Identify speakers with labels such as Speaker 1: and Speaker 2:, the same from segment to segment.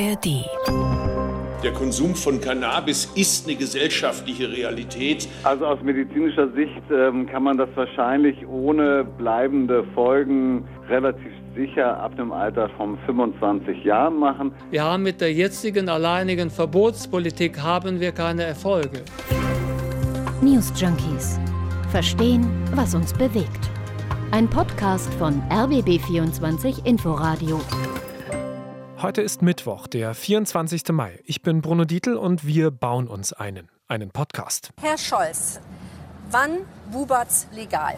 Speaker 1: ARD.
Speaker 2: Der Konsum von Cannabis ist eine gesellschaftliche Realität.
Speaker 3: Also aus medizinischer Sicht ähm, kann man das wahrscheinlich ohne bleibende Folgen relativ sicher ab dem Alter von 25 Jahren machen.
Speaker 4: Wir haben mit der jetzigen alleinigen Verbotspolitik haben wir keine Erfolge.
Speaker 1: News Junkies. Verstehen, was uns bewegt. Ein Podcast von RBB24 Inforadio.
Speaker 5: Heute ist Mittwoch, der 24. Mai. Ich bin Bruno Dietl und wir bauen uns einen, einen Podcast.
Speaker 6: Herr Scholz, wann wubert's legal?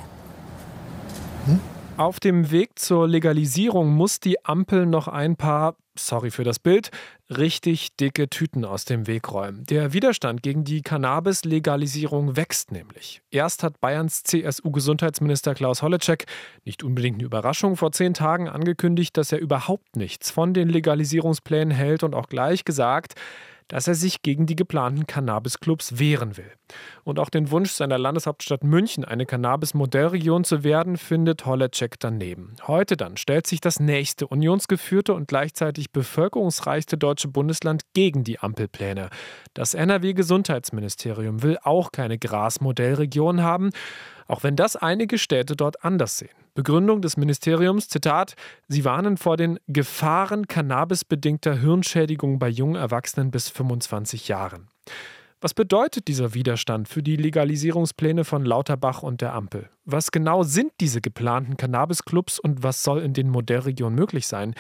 Speaker 5: Hm? Auf dem Weg zur Legalisierung muss die Ampel noch ein paar, sorry für das Bild, richtig dicke Tüten aus dem Weg räumen. Der Widerstand gegen die Cannabis-Legalisierung wächst nämlich. Erst hat Bayerns CSU-Gesundheitsminister Klaus Holleczek, nicht unbedingt eine Überraschung, vor zehn Tagen angekündigt, dass er überhaupt nichts von den Legalisierungsplänen hält und auch gleich gesagt, dass er sich gegen die geplanten Cannabis-Clubs wehren will. Und auch den Wunsch seiner Landeshauptstadt München, eine Cannabis-Modellregion zu werden, findet Holleczek daneben. Heute dann stellt sich das nächste unionsgeführte und gleichzeitig bevölkerungsreichste deutsche Bundesland gegen die Ampelpläne. Das NRW-Gesundheitsministerium will auch keine Gras-Modellregion haben, auch wenn das einige Städte dort anders sehen. Begründung des Ministeriums, Zitat, sie warnen vor den Gefahren cannabisbedingter Hirnschädigung bei jungen Erwachsenen bis 25 Jahren. Was bedeutet dieser Widerstand für die Legalisierungspläne von Lauterbach und der Ampel? Was genau sind diese geplanten Cannabisclubs und was soll in den Modellregionen möglich sein?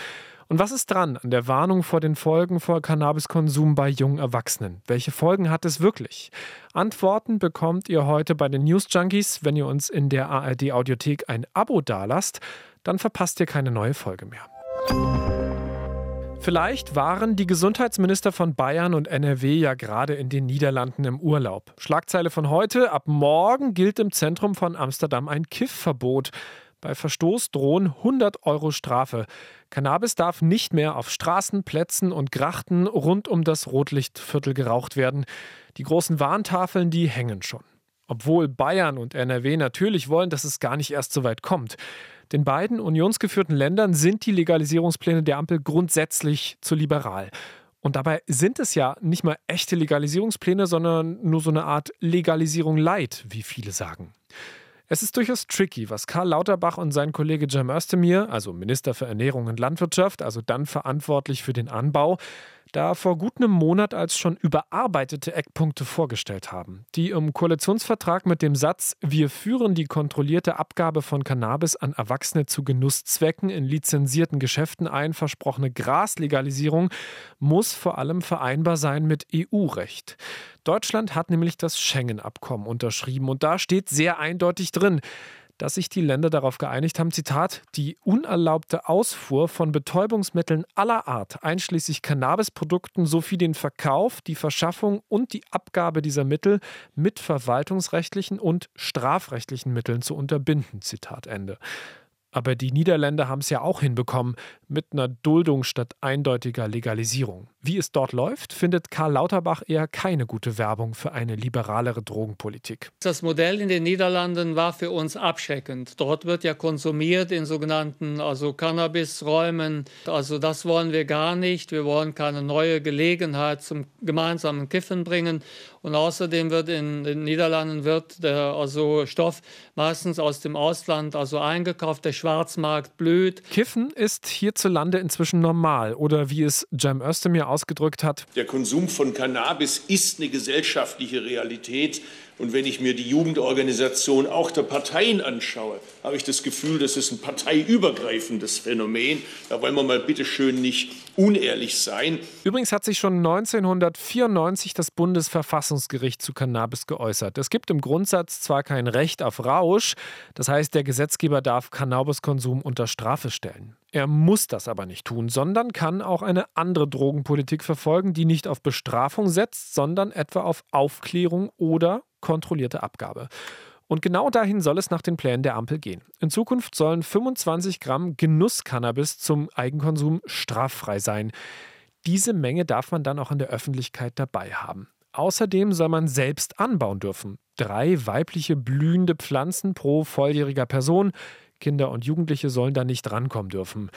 Speaker 5: Und was ist dran an der Warnung vor den Folgen vor Cannabiskonsum bei jungen Erwachsenen? Welche Folgen hat es wirklich? Antworten bekommt ihr heute bei den News Junkies. Wenn ihr uns in der ARD Audiothek ein Abo dalasst, dann verpasst ihr keine neue Folge mehr. Vielleicht waren die Gesundheitsminister von Bayern und NRW ja gerade in den Niederlanden im Urlaub. Schlagzeile von heute: Ab morgen gilt im Zentrum von Amsterdam ein Kiffverbot. Bei Verstoß drohen 100 Euro Strafe. Cannabis darf nicht mehr auf Straßen, Plätzen und Grachten rund um das Rotlichtviertel geraucht werden. Die großen Warntafeln, die hängen schon. Obwohl Bayern und NRW natürlich wollen, dass es gar nicht erst so weit kommt. Den beiden unionsgeführten Ländern sind die Legalisierungspläne der Ampel grundsätzlich zu liberal. Und dabei sind es ja nicht mal echte Legalisierungspläne, sondern nur so eine Art Legalisierung light, wie viele sagen. Es ist durchaus tricky, was Karl Lauterbach und sein Kollege Cem Özdemir, also Minister für Ernährung und Landwirtschaft, also dann verantwortlich für den Anbau, da vor gut einem Monat als schon überarbeitete Eckpunkte vorgestellt haben, die im Koalitionsvertrag mit dem Satz Wir führen die kontrollierte Abgabe von Cannabis an Erwachsene zu Genusszwecken in lizenzierten Geschäften ein versprochene Graslegalisierung muss vor allem vereinbar sein mit EU-Recht. Deutschland hat nämlich das Schengen-Abkommen unterschrieben und da steht sehr eindeutig drin, dass sich die Länder darauf geeinigt haben, Zitat, die unerlaubte Ausfuhr von Betäubungsmitteln aller Art, einschließlich Cannabisprodukten, sowie den Verkauf, die Verschaffung und die Abgabe dieser Mittel mit verwaltungsrechtlichen und strafrechtlichen Mitteln zu unterbinden. Zitat Ende. Aber die Niederländer haben es ja auch hinbekommen, mit einer Duldung statt eindeutiger Legalisierung. Wie es dort läuft, findet Karl Lauterbach eher keine gute Werbung für eine liberalere Drogenpolitik.
Speaker 4: Das Modell in den Niederlanden war für uns abschreckend. Dort wird ja konsumiert in sogenannten also Cannabisräumen. Also das wollen wir gar nicht. Wir wollen keine neue Gelegenheit zum gemeinsamen Kiffen bringen. Und außerdem wird in den Niederlanden wird der also Stoff meistens aus dem Ausland also eingekauft. Der Schwarzmarkt blüht.
Speaker 5: Kiffen ist hierzulande inzwischen normal oder wie es Cem Özdemir ausgedrückt hat.
Speaker 2: Der Konsum von Cannabis ist eine gesellschaftliche Realität. Und wenn ich mir die Jugendorganisation auch der Parteien anschaue, habe ich das Gefühl, das ist ein parteiübergreifendes Phänomen. Da wollen wir mal bitte schön nicht unehrlich sein.
Speaker 5: Übrigens hat sich schon 1994 das Bundesverfassungsgericht zu Cannabis geäußert. Es gibt im Grundsatz zwar kein Recht auf Rausch, das heißt, der Gesetzgeber darf Cannabiskonsum unter Strafe stellen. Er muss das aber nicht tun, sondern kann auch eine andere Drogenpolitik verfolgen, die nicht auf Bestrafung setzt, sondern etwa auf Aufklärung oder kontrollierte Abgabe. Und genau dahin soll es nach den Plänen der Ampel gehen. In Zukunft sollen 25 Gramm Genusscannabis zum Eigenkonsum straffrei sein. Diese Menge darf man dann auch in der Öffentlichkeit dabei haben. Außerdem soll man selbst anbauen dürfen. Drei weibliche blühende Pflanzen pro volljähriger Person. Kinder und Jugendliche sollen da nicht rankommen dürfen.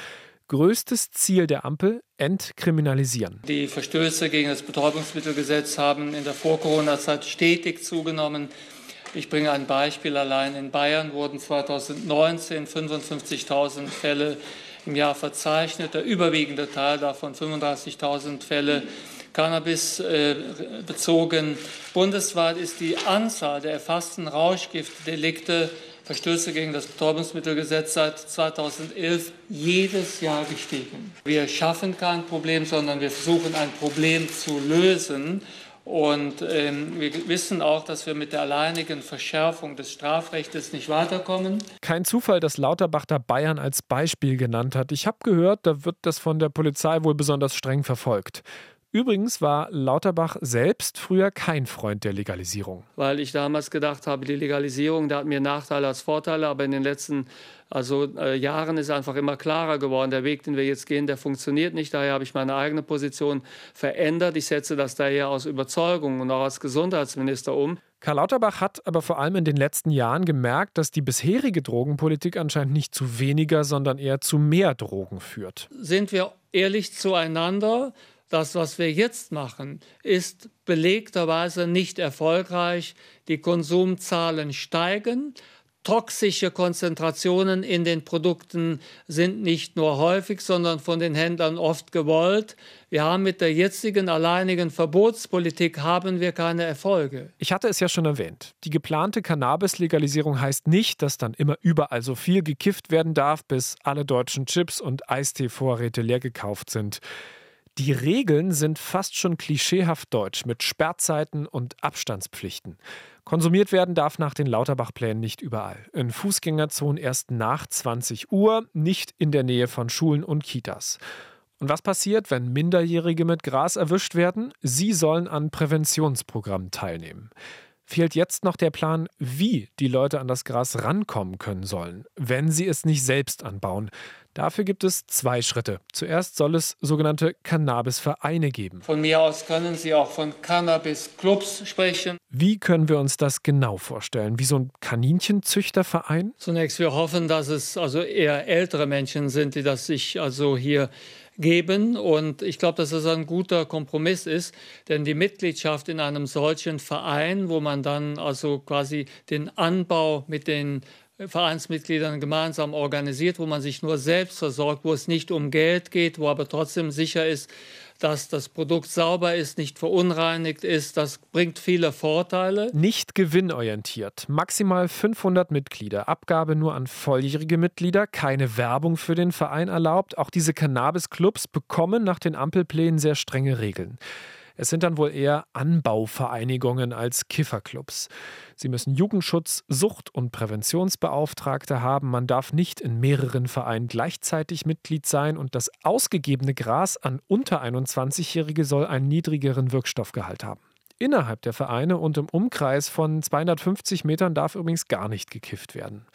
Speaker 5: Größtes Ziel der Ampel, entkriminalisieren.
Speaker 4: Die Verstöße gegen das Betäubungsmittelgesetz haben in der Vor-Corona-Zeit stetig zugenommen. Ich bringe ein Beispiel allein. In Bayern wurden 2019 55.000 Fälle im Jahr verzeichnet. Der überwiegende Teil davon, 35.000 Fälle, Cannabis äh, bezogen. Bundesweit ist die Anzahl der erfassten Rauschgiftdelikte Verstöße gegen das Betäubungsmittelgesetz seit 2011 jedes Jahr gestiegen. Wir schaffen kein Problem, sondern wir versuchen ein Problem zu lösen. Und ähm, wir wissen auch, dass wir mit der alleinigen Verschärfung des Strafrechts nicht weiterkommen.
Speaker 5: Kein Zufall, dass Lauterbach da Bayern als Beispiel genannt hat. Ich habe gehört, da wird das von der Polizei wohl besonders streng verfolgt. Übrigens war Lauterbach selbst früher kein Freund der Legalisierung.
Speaker 4: Weil ich damals gedacht habe, die Legalisierung, da hat mir Nachteile als Vorteile, aber in den letzten also, äh, Jahren ist einfach immer klarer geworden, der Weg, den wir jetzt gehen, der funktioniert nicht. Daher habe ich meine eigene Position verändert. Ich setze das daher aus Überzeugung und auch als Gesundheitsminister um.
Speaker 5: Karl Lauterbach hat aber vor allem in den letzten Jahren gemerkt, dass die bisherige Drogenpolitik anscheinend nicht zu weniger, sondern eher zu mehr Drogen führt.
Speaker 4: Sind wir ehrlich zueinander? Das, was wir jetzt machen, ist belegterweise nicht erfolgreich. Die Konsumzahlen steigen. Toxische Konzentrationen in den Produkten sind nicht nur häufig, sondern von den Händlern oft gewollt. Wir haben mit der jetzigen alleinigen Verbotspolitik haben wir keine Erfolge.
Speaker 5: Ich hatte es ja schon erwähnt. Die geplante Cannabis-Legalisierung heißt nicht, dass dann immer überall so viel gekifft werden darf, bis alle deutschen Chips und Eistee-Vorräte leer gekauft sind. Die Regeln sind fast schon klischeehaft deutsch mit Sperrzeiten und Abstandspflichten. Konsumiert werden darf nach den Lauterbach-Plänen nicht überall. In Fußgängerzonen erst nach 20 Uhr, nicht in der Nähe von Schulen und Kitas. Und was passiert, wenn Minderjährige mit Gras erwischt werden? Sie sollen an Präventionsprogrammen teilnehmen. Fehlt jetzt noch der Plan, wie die Leute an das Gras rankommen können sollen, wenn sie es nicht selbst anbauen. Dafür gibt es zwei Schritte. Zuerst soll es sogenannte Cannabis-Vereine geben.
Speaker 4: Von mir aus können Sie auch von Cannabis-Clubs sprechen.
Speaker 5: Wie können wir uns das genau vorstellen? Wie so ein Kaninchenzüchterverein?
Speaker 4: Zunächst, wir hoffen, dass es also eher ältere Menschen sind, die das sich also hier geben. Und ich glaube, dass das ein guter Kompromiss ist, denn die Mitgliedschaft in einem solchen Verein, wo man dann also quasi den Anbau mit den Vereinsmitgliedern gemeinsam organisiert, wo man sich nur selbst versorgt, wo es nicht um Geld geht, wo aber trotzdem sicher ist, dass das Produkt sauber ist, nicht verunreinigt ist. Das bringt viele Vorteile.
Speaker 5: Nicht gewinnorientiert. Maximal 500 Mitglieder. Abgabe nur an volljährige Mitglieder. Keine Werbung für den Verein erlaubt. Auch diese Cannabis-Clubs bekommen nach den Ampelplänen sehr strenge Regeln. Es sind dann wohl eher Anbauvereinigungen als Kifferclubs. Sie müssen Jugendschutz, Sucht- und Präventionsbeauftragte haben. Man darf nicht in mehreren Vereinen gleichzeitig Mitglied sein und das ausgegebene Gras an unter 21-Jährige soll einen niedrigeren Wirkstoffgehalt haben. Innerhalb der Vereine und im Umkreis von 250 Metern darf übrigens gar nicht gekifft werden.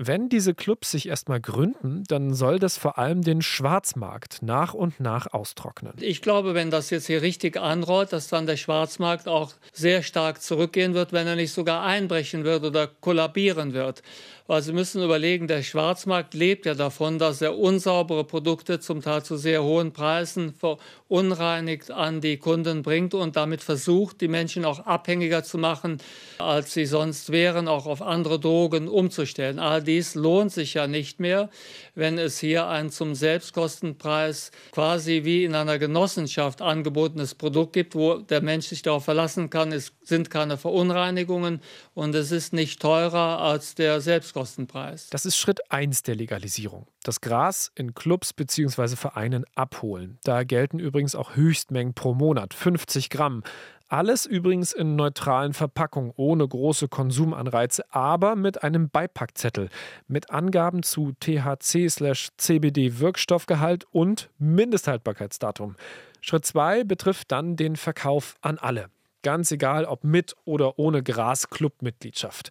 Speaker 5: Wenn diese Clubs sich erstmal gründen, dann soll das vor allem den Schwarzmarkt nach und nach austrocknen.
Speaker 4: Ich glaube, wenn das jetzt hier richtig anrollt, dass dann der Schwarzmarkt auch sehr stark zurückgehen wird, wenn er nicht sogar einbrechen wird oder kollabieren wird. Weil Sie müssen überlegen, der Schwarzmarkt lebt ja davon, dass er unsaubere Produkte zum Teil zu sehr hohen Preisen verunreinigt an die Kunden bringt und damit versucht, die Menschen auch abhängiger zu machen, als sie sonst wären, auch auf andere Drogen umzustellen. All dies lohnt sich ja nicht mehr, wenn es hier ein zum Selbstkostenpreis quasi wie in einer Genossenschaft angebotenes Produkt gibt, wo der Mensch sich darauf verlassen kann, es sind keine Verunreinigungen und es ist nicht teurer als der Selbstkostenpreis.
Speaker 5: Das ist Schritt 1 der Legalisierung. Das Gras in Clubs bzw. Vereinen abholen. Da gelten übrigens auch Höchstmengen pro Monat, 50 Gramm. Alles übrigens in neutralen Verpackungen, ohne große Konsumanreize, aber mit einem Beipackzettel mit Angaben zu THC-CBD-Wirkstoffgehalt und Mindesthaltbarkeitsdatum. Schritt 2 betrifft dann den Verkauf an alle. Ganz egal, ob mit oder ohne Gras-Club-Mitgliedschaft.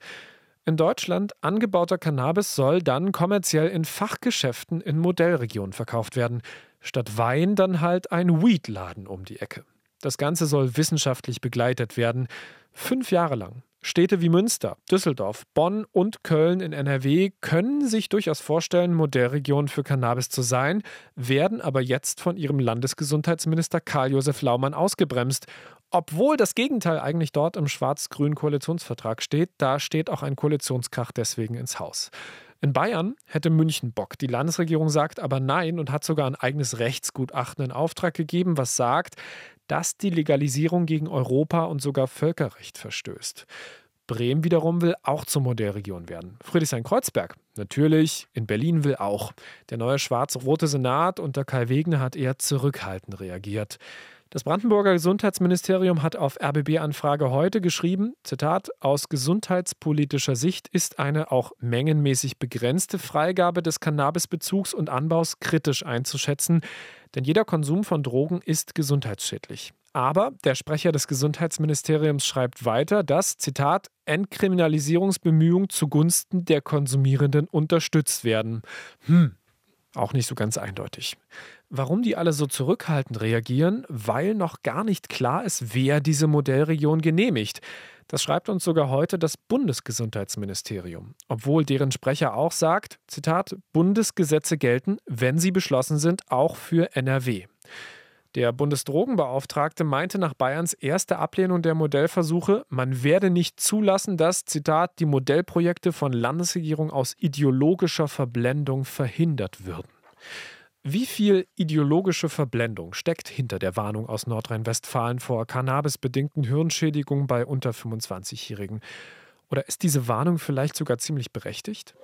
Speaker 5: In Deutschland angebauter Cannabis soll dann kommerziell in Fachgeschäften in Modellregionen verkauft werden. Statt Wein dann halt ein Weed-Laden um die Ecke. Das Ganze soll wissenschaftlich begleitet werden. Fünf Jahre lang. Städte wie Münster, Düsseldorf, Bonn und Köln in NRW können sich durchaus vorstellen, Modellregionen für Cannabis zu sein, werden aber jetzt von ihrem Landesgesundheitsminister Karl-Josef Laumann ausgebremst. Obwohl das Gegenteil eigentlich dort im schwarz-grünen Koalitionsvertrag steht, da steht auch ein Koalitionskrach deswegen ins Haus. In Bayern hätte München Bock. Die Landesregierung sagt aber nein und hat sogar ein eigenes Rechtsgutachten in Auftrag gegeben, was sagt, dass die Legalisierung gegen Europa und sogar Völkerrecht verstößt. Bremen wiederum will auch zur Modellregion werden. Friedrichshain-Kreuzberg, natürlich, in Berlin will auch. Der neue schwarz-rote Senat unter Kai Wegner hat eher zurückhaltend reagiert. Das Brandenburger Gesundheitsministerium hat auf RBB-Anfrage heute geschrieben, Zitat, aus gesundheitspolitischer Sicht ist eine auch mengenmäßig begrenzte Freigabe des Cannabisbezugs und Anbaus kritisch einzuschätzen, denn jeder Konsum von Drogen ist gesundheitsschädlich. Aber der Sprecher des Gesundheitsministeriums schreibt weiter, dass, Zitat, Entkriminalisierungsbemühungen zugunsten der Konsumierenden unterstützt werden. Hm, auch nicht so ganz eindeutig. Warum die alle so zurückhaltend reagieren? Weil noch gar nicht klar ist, wer diese Modellregion genehmigt. Das schreibt uns sogar heute das Bundesgesundheitsministerium, obwohl deren Sprecher auch sagt, Zitat, Bundesgesetze gelten, wenn sie beschlossen sind, auch für NRW. Der Bundesdrogenbeauftragte meinte nach Bayerns erster Ablehnung der Modellversuche, man werde nicht zulassen, dass, Zitat, die Modellprojekte von Landesregierung aus ideologischer Verblendung verhindert würden. Wie viel ideologische Verblendung steckt hinter der Warnung aus Nordrhein-Westfalen vor cannabisbedingten Hirnschädigungen bei unter 25-Jährigen? Oder ist diese Warnung vielleicht sogar ziemlich berechtigt?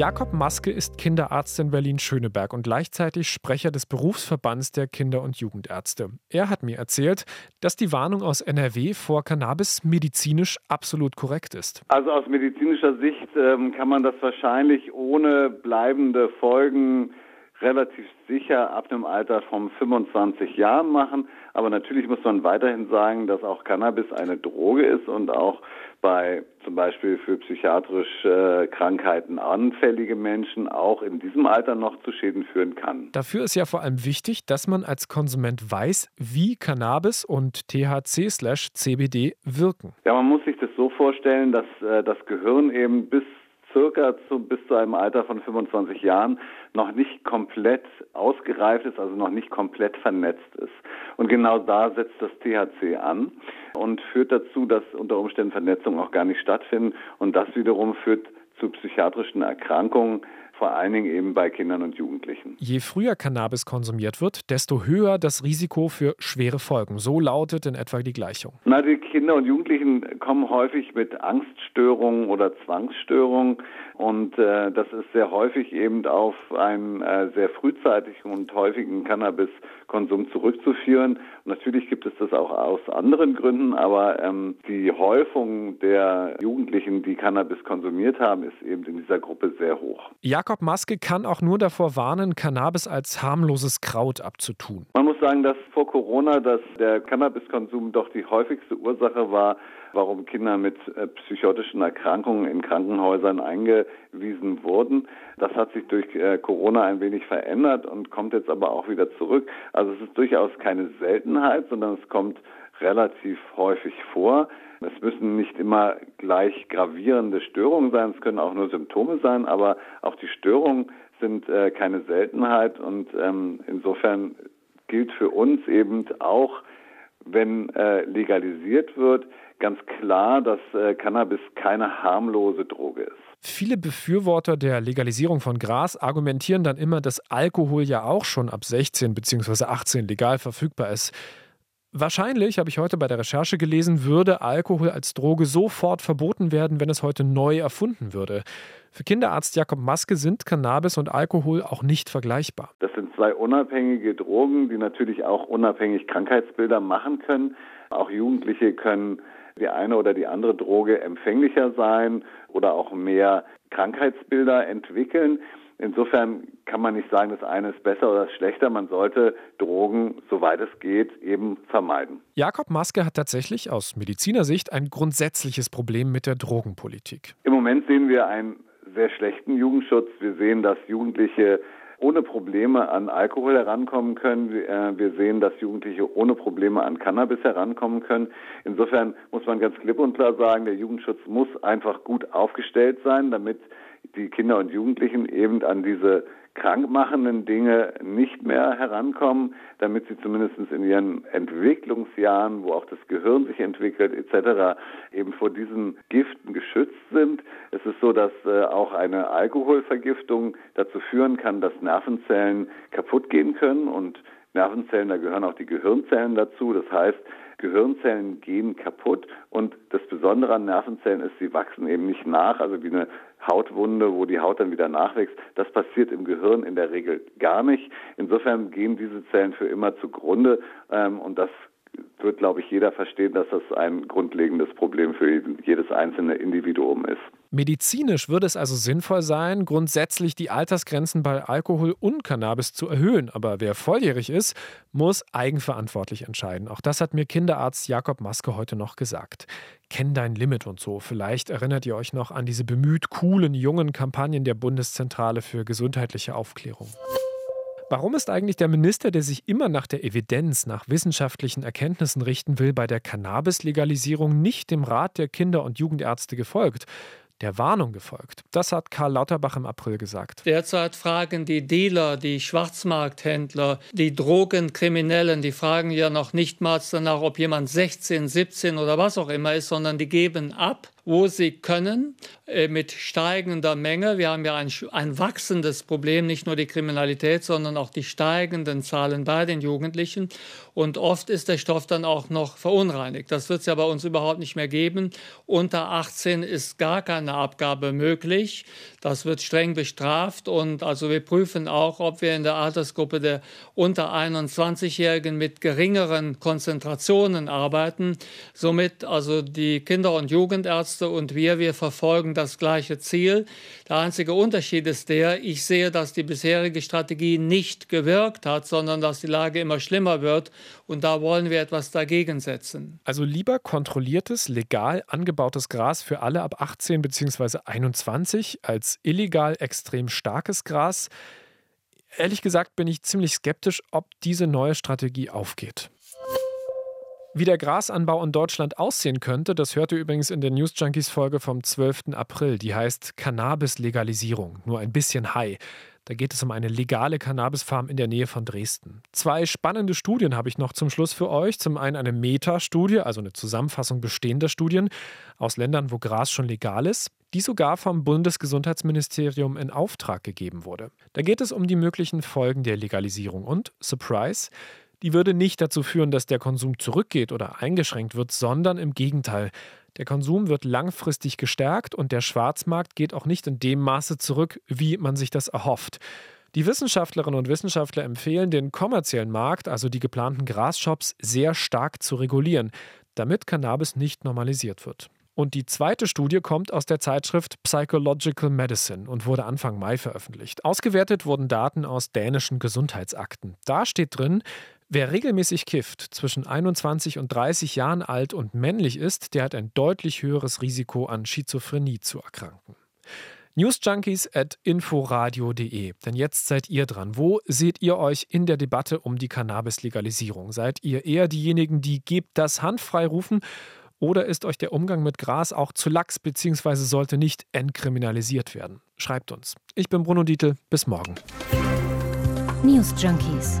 Speaker 5: Jakob Maske ist Kinderarzt in Berlin-Schöneberg und gleichzeitig Sprecher des Berufsverbands der Kinder- und Jugendärzte. Er hat mir erzählt, dass die Warnung aus NRW vor Cannabis medizinisch absolut korrekt ist.
Speaker 3: Also aus medizinischer Sicht ähm, kann man das wahrscheinlich ohne bleibende Folgen relativ sicher ab einem Alter von 25 Jahren machen. Aber natürlich muss man weiterhin sagen, dass auch Cannabis eine Droge ist und auch bei zum Beispiel für psychiatrische Krankheiten anfällige Menschen auch in diesem Alter noch zu Schäden führen kann.
Speaker 5: Dafür ist ja vor allem wichtig, dass man als Konsument weiß, wie Cannabis und THC/CBD wirken.
Speaker 3: Ja, man muss sich das so vorstellen, dass äh, das Gehirn eben bis circa zu, bis zu einem Alter von 25 Jahren noch nicht komplett ausgereift ist, also noch nicht komplett vernetzt ist. Und genau da setzt das THC an und führt dazu, dass unter Umständen Vernetzungen auch gar nicht stattfinden. Und das wiederum führt zu psychiatrischen Erkrankungen, vor allen Dingen eben bei Kindern und Jugendlichen.
Speaker 5: Je früher Cannabis konsumiert wird, desto höher das Risiko für schwere Folgen. So lautet in etwa die Gleichung.
Speaker 3: Na, die Kinder und Jugendlichen kommen häufig mit Angststörungen oder Zwangsstörungen und äh, das ist sehr häufig eben auf einen äh, sehr frühzeitigen und häufigen Cannabiskonsum zurückzuführen. Und natürlich gibt es das auch aus anderen Gründen, aber ähm, die Häufung der Jugendlichen, die Cannabis konsumiert haben, ist eben in dieser Gruppe sehr hoch.
Speaker 5: Jakob Maske kann auch nur davor warnen, Cannabis als harmloses Kraut abzutun.
Speaker 3: Man muss sagen, dass vor Corona dass der Cannabiskonsum doch die häufigste Ursache war, warum Kinder mit äh, psychotischen Erkrankungen in Krankenhäusern eingewiesen wurden. Das hat sich durch äh, Corona ein wenig verändert und kommt jetzt aber auch wieder zurück. Also es ist durchaus keine Seltenheit, sondern es kommt relativ häufig vor. Es müssen nicht immer gleich gravierende Störungen sein, es können auch nur Symptome sein, aber auch die Störungen sind äh, keine Seltenheit und ähm, insofern gilt für uns eben auch, wenn äh, legalisiert wird, ganz klar, dass äh, Cannabis keine harmlose Droge ist.
Speaker 5: Viele Befürworter der Legalisierung von Gras argumentieren dann immer, dass Alkohol ja auch schon ab 16 bzw. 18 legal verfügbar ist. Wahrscheinlich, habe ich heute bei der Recherche gelesen, würde Alkohol als Droge sofort verboten werden, wenn es heute neu erfunden würde. Für Kinderarzt Jakob Maske sind Cannabis und Alkohol auch nicht vergleichbar.
Speaker 3: Das sind zwei unabhängige Drogen, die natürlich auch unabhängig Krankheitsbilder machen können. Auch Jugendliche können die eine oder die andere Droge empfänglicher sein oder auch mehr Krankheitsbilder entwickeln. Insofern kann man nicht sagen, das eine ist besser oder schlechter. Man sollte Drogen, soweit es geht, eben vermeiden.
Speaker 5: Jakob Maske hat tatsächlich aus Medizinersicht ein grundsätzliches Problem mit der Drogenpolitik.
Speaker 3: Im Moment sehen wir einen sehr schlechten Jugendschutz. Wir sehen, dass Jugendliche ohne Probleme an Alkohol herankommen können. Äh, wir sehen, dass Jugendliche ohne Probleme an Cannabis herankommen können. Insofern muss man ganz klipp und klar sagen, der Jugendschutz muss einfach gut aufgestellt sein, damit die Kinder und Jugendlichen eben an diese krankmachenden Dinge nicht mehr herankommen, damit sie zumindest in ihren Entwicklungsjahren, wo auch das Gehirn sich entwickelt etc., eben vor diesen Giften geschützt sind. Es ist so, dass äh, auch eine Alkoholvergiftung dazu führen kann, dass Nervenzellen kaputt gehen können und Nervenzellen, da gehören auch die Gehirnzellen dazu. Das heißt, Gehirnzellen gehen kaputt und das Besondere an Nervenzellen ist, sie wachsen eben nicht nach, also wie eine Hautwunde, wo die Haut dann wieder nachwächst. Das passiert im Gehirn in der Regel gar nicht. Insofern gehen diese Zellen für immer zugrunde ähm, und das wird, glaube ich, jeder verstehen, dass das ein grundlegendes Problem für jedes einzelne Individuum ist.
Speaker 5: Medizinisch würde es also sinnvoll sein, grundsätzlich die Altersgrenzen bei Alkohol und Cannabis zu erhöhen. Aber wer volljährig ist, muss eigenverantwortlich entscheiden. Auch das hat mir Kinderarzt Jakob Maske heute noch gesagt. Kenn dein Limit und so. Vielleicht erinnert ihr euch noch an diese bemüht coolen jungen Kampagnen der Bundeszentrale für gesundheitliche Aufklärung. Warum ist eigentlich der Minister, der sich immer nach der Evidenz, nach wissenschaftlichen Erkenntnissen richten will, bei der Cannabis-Legalisierung nicht dem Rat der Kinder- und Jugendärzte gefolgt? der Warnung gefolgt. Das hat Karl Lauterbach im April gesagt.
Speaker 4: Derzeit fragen die Dealer, die Schwarzmarkthändler, die Drogenkriminellen, die fragen ja noch nicht mal danach, ob jemand 16, 17 oder was auch immer ist, sondern die geben ab wo sie können, äh, mit steigender Menge. Wir haben ja ein, ein wachsendes Problem, nicht nur die Kriminalität, sondern auch die steigenden Zahlen bei den Jugendlichen. Und oft ist der Stoff dann auch noch verunreinigt. Das wird es ja bei uns überhaupt nicht mehr geben. Unter 18 ist gar keine Abgabe möglich. Das wird streng bestraft. Und also wir prüfen auch, ob wir in der Altersgruppe der unter 21-Jährigen mit geringeren Konzentrationen arbeiten. Somit also die Kinder- und Jugendärzte Ärzte und wir, wir verfolgen das gleiche Ziel. Der einzige Unterschied ist der, ich sehe, dass die bisherige Strategie nicht gewirkt hat, sondern dass die Lage immer schlimmer wird und da wollen wir etwas dagegen setzen.
Speaker 5: Also lieber kontrolliertes, legal angebautes Gras für alle ab 18 bzw. 21 als illegal extrem starkes Gras. Ehrlich gesagt bin ich ziemlich skeptisch, ob diese neue Strategie aufgeht. Wie der Grasanbau in Deutschland aussehen könnte, das hört ihr übrigens in der News Junkies Folge vom 12. April. Die heißt Cannabis-Legalisierung. Nur ein bisschen high. Da geht es um eine legale Cannabisfarm in der Nähe von Dresden. Zwei spannende Studien habe ich noch zum Schluss für euch. Zum einen eine Metastudie, also eine Zusammenfassung bestehender Studien aus Ländern, wo Gras schon legal ist, die sogar vom Bundesgesundheitsministerium in Auftrag gegeben wurde. Da geht es um die möglichen Folgen der Legalisierung und, Surprise, die würde nicht dazu führen, dass der Konsum zurückgeht oder eingeschränkt wird, sondern im Gegenteil. Der Konsum wird langfristig gestärkt und der Schwarzmarkt geht auch nicht in dem Maße zurück, wie man sich das erhofft. Die Wissenschaftlerinnen und Wissenschaftler empfehlen, den kommerziellen Markt, also die geplanten Grasshops, sehr stark zu regulieren, damit Cannabis nicht normalisiert wird. Und die zweite Studie kommt aus der Zeitschrift Psychological Medicine und wurde Anfang Mai veröffentlicht. Ausgewertet wurden Daten aus dänischen Gesundheitsakten. Da steht drin, Wer regelmäßig kifft, zwischen 21 und 30 Jahren alt und männlich ist, der hat ein deutlich höheres Risiko an Schizophrenie zu erkranken. Newsjunkies at inforadio.de. Denn jetzt seid ihr dran. Wo seht ihr euch in der Debatte um die Cannabis-Legalisierung? Seid ihr eher diejenigen, die gebt das handfrei rufen? Oder ist euch der Umgang mit Gras auch zu lax bzw. sollte nicht entkriminalisiert werden? Schreibt uns. Ich bin Bruno Dietl. Bis morgen.
Speaker 1: News Junkies.